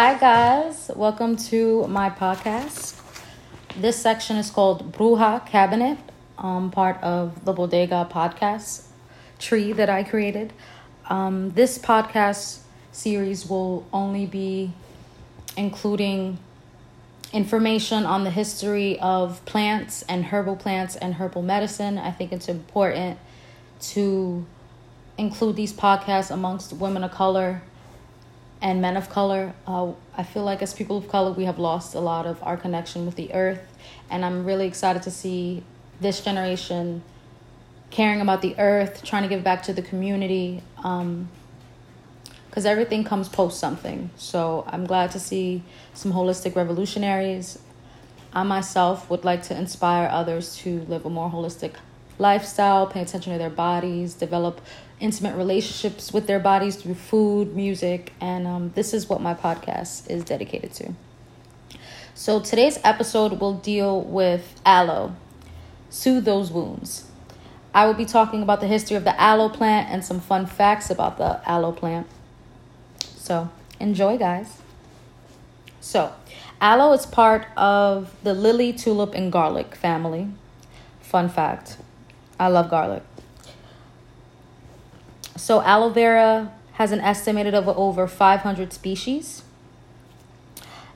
Hi, guys. Welcome to my podcast. This section is called Bruja Cabinet, um, part of the Bodega podcast tree that I created. Um, this podcast series will only be including information on the history of plants and herbal plants and herbal medicine. I think it's important to include these podcasts amongst women of color and men of color. Uh, I feel like as people of color, we have lost a lot of our connection with the earth, and I'm really excited to see this generation caring about the earth, trying to give back to the community. Um, because everything comes post something. So I'm glad to see some holistic revolutionaries. I myself would like to inspire others to live a more holistic lifestyle, pay attention to their bodies, develop intimate relationships with their bodies through food, music, and um, this is what my podcast is dedicated to. So today's episode will deal with aloe, soothe those wounds. I will be talking about the history of the aloe plant and some fun facts about the aloe plant. So enjoy, guys. So, aloe is part of the lily, tulip, and garlic family. Fun fact I love garlic. So, aloe vera has an estimated of over 500 species.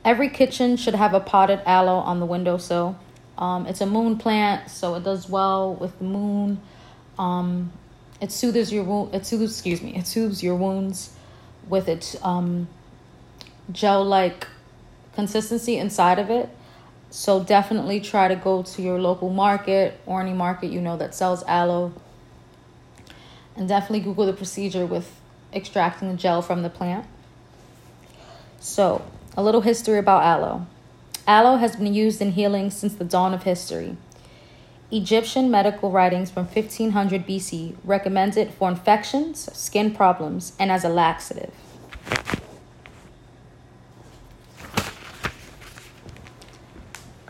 Every kitchen should have a potted aloe on the windowsill. Um, it's a moon plant, so it does well with the moon. Um, it soothes your wound. It soothes, excuse me, it soothes your wounds with its um, gel-like consistency inside of it. So definitely try to go to your local market or any market you know that sells aloe and definitely Google the procedure with extracting the gel from the plant. So, a little history about aloe. Aloe has been used in healing since the dawn of history. Egyptian medical writings from 1500 BC recommend it for infections, skin problems, and as a laxative.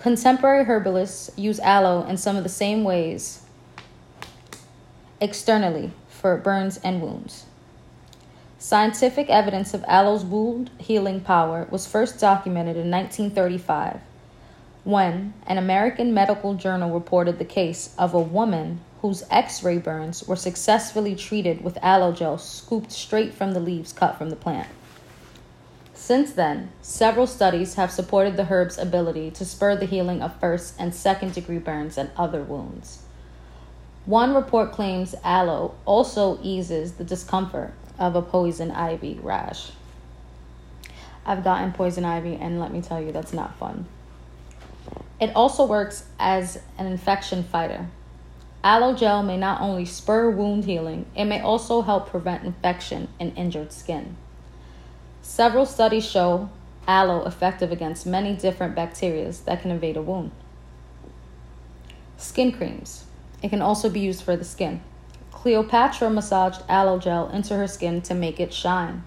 Contemporary herbalists use aloe in some of the same ways externally for burns and wounds. Scientific evidence of aloe's wound healing power was first documented in 1935 when an American medical journal reported the case of a woman whose x ray burns were successfully treated with aloe gel scooped straight from the leaves cut from the plant. Since then, several studies have supported the herb's ability to spur the healing of first and second degree burns and other wounds. One report claims aloe also eases the discomfort of a poison ivy rash. I've gotten poison ivy, and let me tell you, that's not fun. It also works as an infection fighter. Aloe gel may not only spur wound healing, it may also help prevent infection in injured skin. Several studies show aloe effective against many different bacteria that can invade a wound. Skin creams. It can also be used for the skin. Cleopatra massaged aloe gel into her skin to make it shine.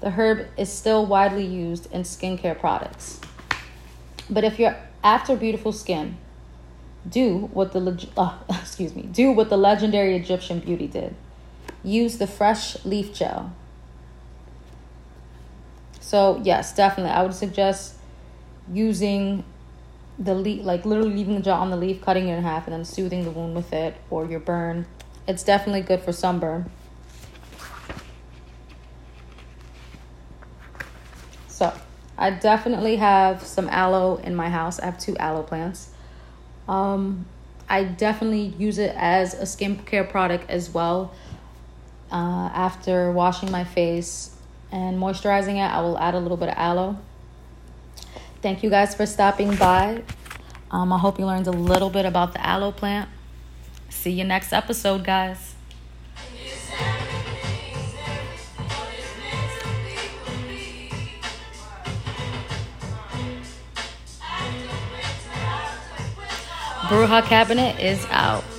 The herb is still widely used in skincare products. But if you're after beautiful skin, do what the leg- uh, excuse me, do what the legendary Egyptian beauty did. Use the fresh leaf gel. So, yes, definitely I would suggest using the leaf, like literally leaving the jaw on the leaf, cutting it in half, and then soothing the wound with it or your burn. It's definitely good for sunburn. So, I definitely have some aloe in my house. I have two aloe plants. Um, I definitely use it as a skincare product as well. Uh, after washing my face and moisturizing it, I will add a little bit of aloe. Thank you guys for stopping by. Um, I hope you learned a little bit about the aloe plant. See you next episode, guys. Bruja Cabinet is out.